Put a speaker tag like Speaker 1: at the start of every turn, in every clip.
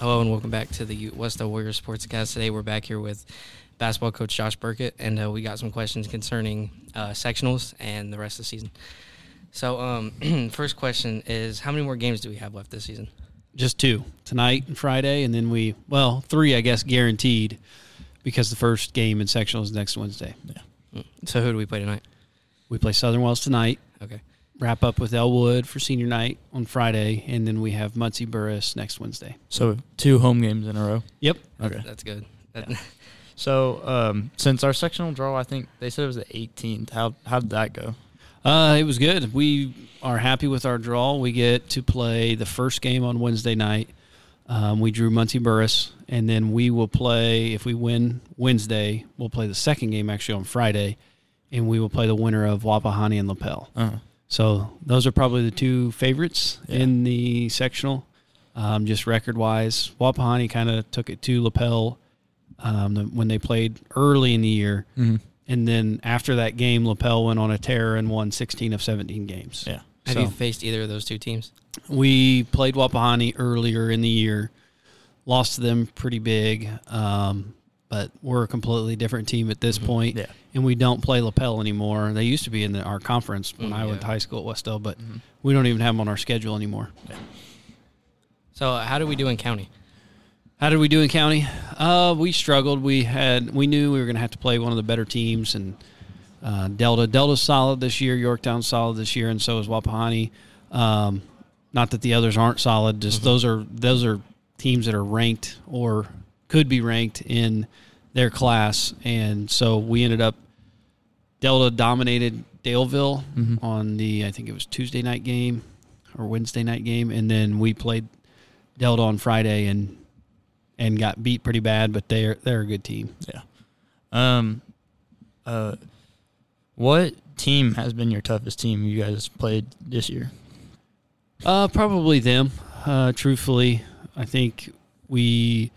Speaker 1: Hello and welcome back to the West Warriors Sportscast. Today we're back here with basketball coach Josh Burkett, and uh, we got some questions concerning uh, sectionals and the rest of the season. So, um, first question is, how many more games do we have left this season?
Speaker 2: Just two tonight and Friday, and then we well three, I guess, guaranteed because the first game in sectionals is next Wednesday.
Speaker 1: Yeah. So who do we play tonight?
Speaker 2: We play Southern Wells tonight.
Speaker 1: Okay.
Speaker 2: Wrap up with Elwood for senior night on Friday, and then we have Muncie Burris next Wednesday.
Speaker 3: So two home games in a row.
Speaker 2: Yep.
Speaker 1: Okay. That's good. That,
Speaker 3: yeah. So um, since our sectional draw, I think they said it was the 18th. How how did that go?
Speaker 2: Uh, it was good. We are happy with our draw. We get to play the first game on Wednesday night. Um, we drew Muncie Burris, and then we will play. If we win Wednesday, we'll play the second game actually on Friday, and we will play the winner of Wapahani and Lapel.
Speaker 3: Uh-huh.
Speaker 2: So those are probably the two favorites yeah. in the sectional, um, just record wise. Wapahani kind of took it to Lapel um, the, when they played early in the year.
Speaker 3: Mm-hmm.
Speaker 2: And then after that game, Lapel went on a tear and won 16 of 17 games.
Speaker 3: Yeah.
Speaker 1: Have so, you faced either of those two teams?
Speaker 2: We played Wapahani earlier in the year, lost to them pretty big, um, but we're a completely different team at this
Speaker 3: mm-hmm.
Speaker 2: point.
Speaker 3: Yeah.
Speaker 2: And we don't play Lapel anymore. They used to be in the, our conference when mm, I went to high school at Wes-Del, but mm-hmm. we don't even have them on our schedule anymore.
Speaker 1: Yeah. So, how do we do in county?
Speaker 2: How did we do in county? Uh, we struggled. We had we knew we were going to have to play one of the better teams, and uh, Delta Delta's solid this year. Yorktown's solid this year, and so is Wapahani. Um, not that the others aren't solid. Just mm-hmm. those are those are teams that are ranked or could be ranked in their class, and so we ended up Delta dominated Daleville
Speaker 3: mm-hmm.
Speaker 2: on the I think it was Tuesday night game or Wednesday night game, and then we played Delta on Friday and and got beat pretty bad, but they're they're a good team.
Speaker 3: Yeah. Um. Uh. What team has been your toughest team you guys played this year?
Speaker 2: Uh, probably them. Uh, truthfully, I think we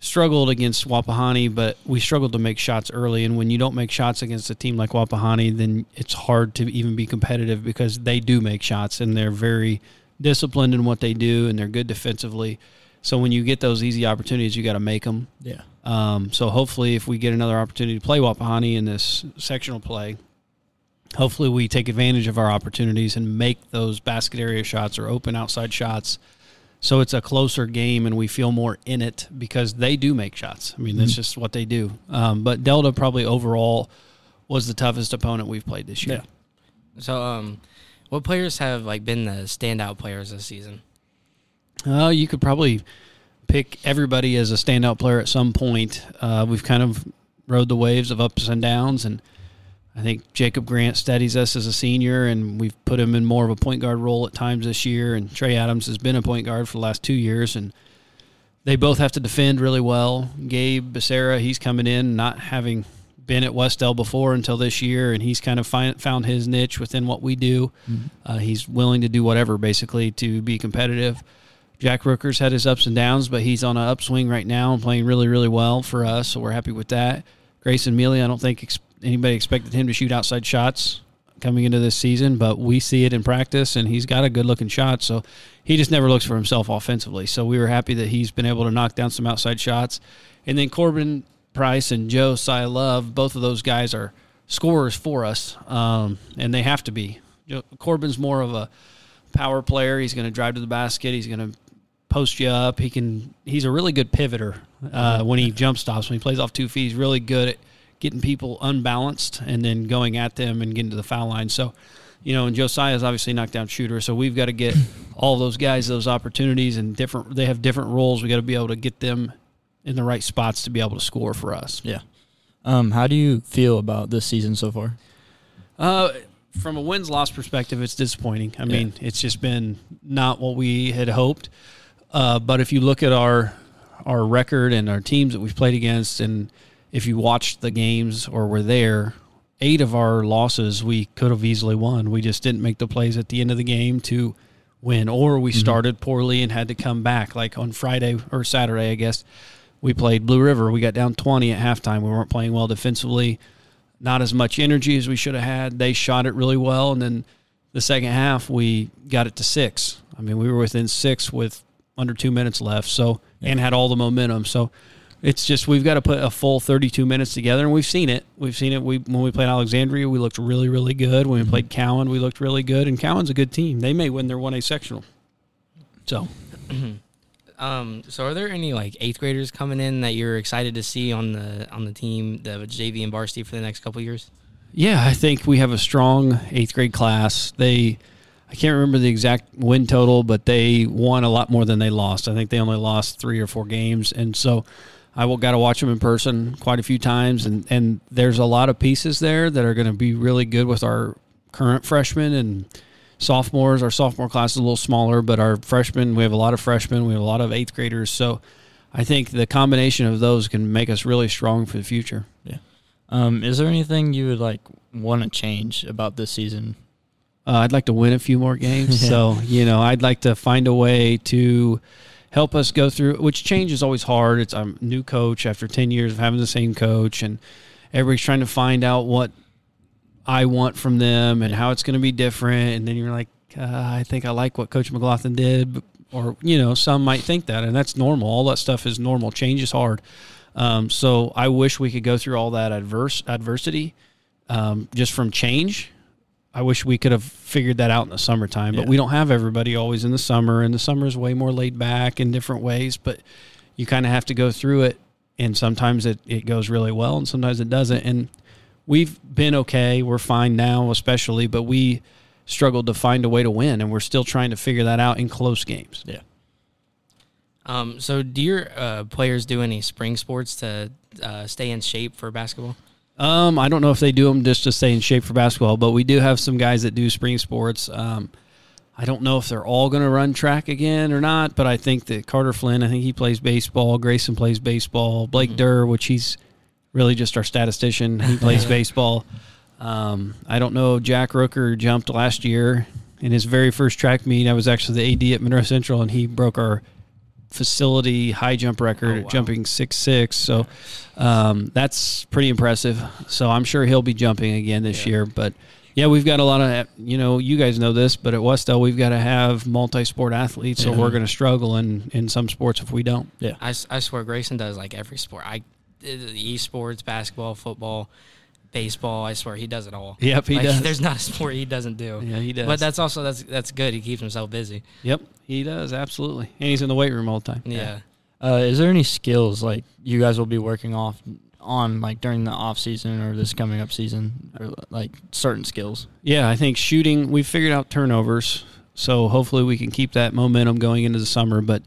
Speaker 2: struggled against Wapahani, but we struggled to make shots early. And when you don't make shots against a team like Wapahani, then it's hard to even be competitive because they do make shots and they're very disciplined in what they do and they're good defensively. So when you get those easy opportunities, you got to make them.
Speaker 3: Yeah.
Speaker 2: Um, so hopefully, if we get another opportunity to play Wapahani in this sectional play, hopefully we take advantage of our opportunities and make those basket area shots or open outside shots. So it's a closer game and we feel more in it because they do make shots. I mean, that's mm-hmm. just what they do. Um, but Delta probably overall was the toughest opponent we've played this year.
Speaker 1: Yeah. So, um, what players have like been the standout players this season?
Speaker 2: Uh, you could probably pick everybody as a standout player at some point. Uh, we've kind of rode the waves of ups and downs, and I think Jacob Grant steadies us as a senior, and we've put him in more of a point guard role at times this year. And Trey Adams has been a point guard for the last two years, and they both have to defend really well. Gabe Becerra, he's coming in not having been at Wes-Del before until this year, and he's kind of find, found his niche within what we do. Mm-hmm. Uh, he's willing to do whatever basically to be competitive. Jack Rooker's had his ups and downs, but he's on an upswing right now and playing really, really well for us. So we're happy with that. Grayson Mealy, I don't think ex- anybody expected him to shoot outside shots coming into this season, but we see it in practice, and he's got a good looking shot. So he just never looks for himself offensively. So we were happy that he's been able to knock down some outside shots. And then Corbin Price and Josiah Love, both of those guys are scorers for us, um, and they have to be. Corbin's more of a power player. He's going to drive to the basket. He's going to post you up. He can. He's a really good pivoter uh, when he jump stops. When he plays off two feet, he's really good at getting people unbalanced and then going at them and getting to the foul line. So, you know, and Josiah's obviously knocked down shooter. So we've got to get all those guys those opportunities and different. They have different roles. We got to be able to get them in the right spots to be able to score for us.
Speaker 3: Yeah. Um, how do you feel about this season so far?
Speaker 2: Uh, from a wins loss perspective, it's disappointing. I mean, it's just been not what we had hoped. Uh, but if you look at our our record and our teams that we've played against, and if you watched the games or were there, eight of our losses we could have easily won. We just didn't make the plays at the end of the game to win, or we mm-hmm. started poorly and had to come back. Like on Friday or Saturday, I guess we played Blue River. We got down twenty at halftime. We weren't playing well defensively. Not as much energy as we should have had. They shot it really well, and then the second half we got it to six. I mean, we were within six with under two minutes left. So and had all the momentum. So it's just we've got to put a full 32 minutes together, and we've seen it. We've seen it. We when we played Alexandria, we looked really really good. When we
Speaker 3: Mm-hmm.
Speaker 2: played Cowan, we looked really good. And Cowan's a good team. They may win their one A sectional. So
Speaker 1: Um, so are there any like eighth graders coming in that you're excited to see on the on the team, the JV and varsity for the next couple years?
Speaker 2: Yeah, I think we have a strong eighth grade class. They, I can't remember the exact win total, but they won a lot more than they lost. I think they only lost three or four games, and so I will got to watch them in person quite a few times. And and there's a lot of pieces there that are going to be really good with our current freshmen and sophomores. Our sophomore class is a little smaller, but our freshmen, we have a lot of freshmen. We have a lot of eighth graders. So I think the combination of those can make us really strong for the future.
Speaker 3: Um, is there anything you would like want to change about this season?
Speaker 2: Uh, I'd like to win a few more games.
Speaker 3: Yeah.
Speaker 2: So, you know, I'd like to find a way to help us go through, which change is always hard. It's I'm new coach after 10 years of having the same coach, and everybody's trying to find out what I want from them and how it's going to be different. And then you're like, uh, I think I like what Coach McLaughlin did. Or, you know, some might think that, and that's normal. All that stuff is normal. Change is hard. Um, so I wish we could go through all that adverse adversity um, just from change. I wish we could have figured that out in the summertime, but
Speaker 3: Yeah.
Speaker 2: we don't have everybody always in the summer, and the summer is way more laid back in different ways. But you kind of have to go through it, and sometimes it, it goes really well, and sometimes it doesn't. And we've been okay. We're fine now, especially, but we struggled to find a way to win, and we're still trying to figure that out in close games.
Speaker 3: Yeah.
Speaker 1: Um, so do your uh, players do any spring sports to uh, stay in shape for basketball?
Speaker 2: Um, I don't know if they do them just to stay in shape for basketball, but we do have some guys that do spring sports. Um, I don't know if they're all going to run track again or not, but I think that Carter Flynn, I think he plays baseball. Grayson plays baseball. Blake Durr, which he's really just our statistician, he plays baseball. Um, I don't know. Jack Rooker jumped last year in his very first track meet. I was actually the AD at Monroe Central, and he broke our facility high jump record,
Speaker 1: Oh, wow.
Speaker 2: jumping six six. So um, that's pretty impressive. So I'm sure he'll be jumping again this
Speaker 1: Yeah.
Speaker 2: year. But yeah, we've got a lot of you know you guys know this, but at Wes-Del we've got to have multi-sport athletes, so we're going to struggle in in some sports if we don't. Yeah.
Speaker 1: I, s- I swear Grayson does like every sport. I esports, basketball, football, baseball. I swear he does it all.
Speaker 2: Yep, he
Speaker 1: Like,
Speaker 2: does.
Speaker 1: There's not a sport he doesn't do.
Speaker 2: Yeah, he does.
Speaker 1: But that's also that's that's good. He keeps himself busy.
Speaker 2: yep, he does absolutely, and he's in the weight room all the time.
Speaker 1: Yeah.
Speaker 3: Uh, is there any skills like you guys will be working off on like during the off season or this coming up season, or like certain skills?
Speaker 2: Yeah, I think shooting, we figured out turnovers. So hopefully we can keep that momentum going into the summer. But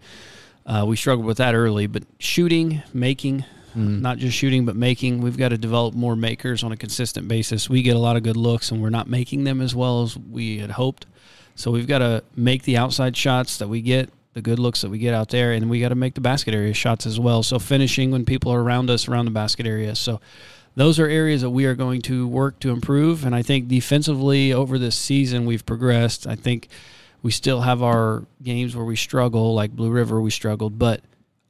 Speaker 2: uh, we struggled with that early. But shooting, making,
Speaker 3: Mm.
Speaker 2: not just shooting, but making, we've got to develop more makers on a consistent basis. We get a lot of good looks and we're not making them as well as we had hoped. So we've got to make the outside shots that we get, the good looks that we get out there, and we got to make the basket area shots as well. So finishing when people are around us, around the basket area. So those are areas that we are going to work to improve. And I think defensively over this season, we've progressed. I think we still have our games where we struggle, like Blue River, we struggled, but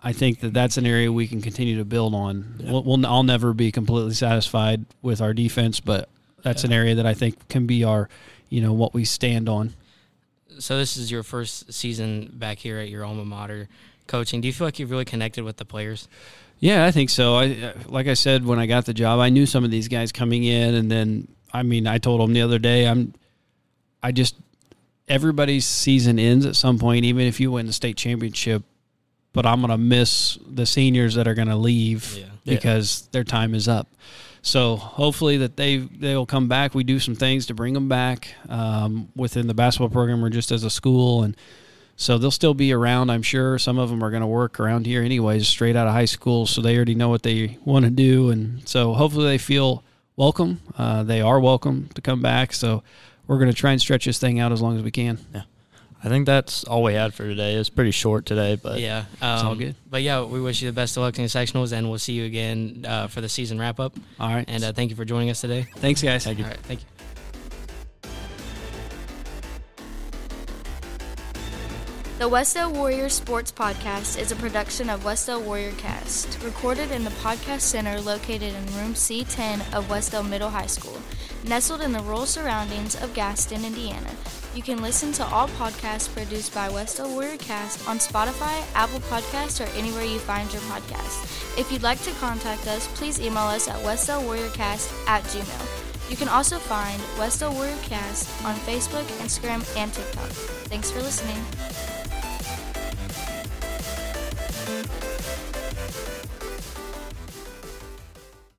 Speaker 2: I think that that's an area we can continue to build on.
Speaker 3: Yeah.
Speaker 2: We'll, we'll, I'll never be completely satisfied with our defense, but that's an area that I think can be our, you know, what we stand on.
Speaker 1: So this is your first season back here at your alma mater coaching. Do you feel like you've really connected with the players?
Speaker 2: Yeah, I think so. I uh, like I said when I got the job, I knew some of these guys coming in, and then I mean, I told them the other day, I'm, I just everybody's season ends at some point, even if you win the state championship. But I'm gonna miss the seniors that are gonna leave
Speaker 1: Yeah.
Speaker 3: Yeah.
Speaker 2: because their time is up. So hopefully that they they will come back. We do some things to bring them back um, within the basketball program or just as a school, and so they'll still be around. I'm sure some of them are going to work around here anyways, straight out of high school, so they already know what they want to do, and so hopefully they feel welcome. Uh, they are welcome to come back. So we're going to try and stretch this thing out as long as we can.
Speaker 3: I think that's all we had for today. It's pretty short today, but
Speaker 1: yeah, um,
Speaker 2: all good.
Speaker 1: But yeah, we wish you the best of luck in the sectionals, and we'll see you again uh, for the season wrap up.
Speaker 2: All right,
Speaker 1: And uh, thank you for joining us today.
Speaker 2: thanks, guys.
Speaker 3: Thank you.
Speaker 1: All right, thank you.
Speaker 4: The Wes-Del Warriors Sports Podcast is a production of Wes-Del Warrior Cast, recorded in the Podcast Center located in room C10 of Wes-Del Middle High School, nestled in the rural surroundings of Gaston, Indiana. You can listen to all podcasts produced by Wes-Del Warrior Cast on Spotify, Apple Podcasts, or anywhere you find your podcasts. If you'd like to contact us, please email us at westellwarriorcast at gmail. You can also find Wes-Del Warrior Cast on Facebook, Instagram, and TikTok. Thanks for listening.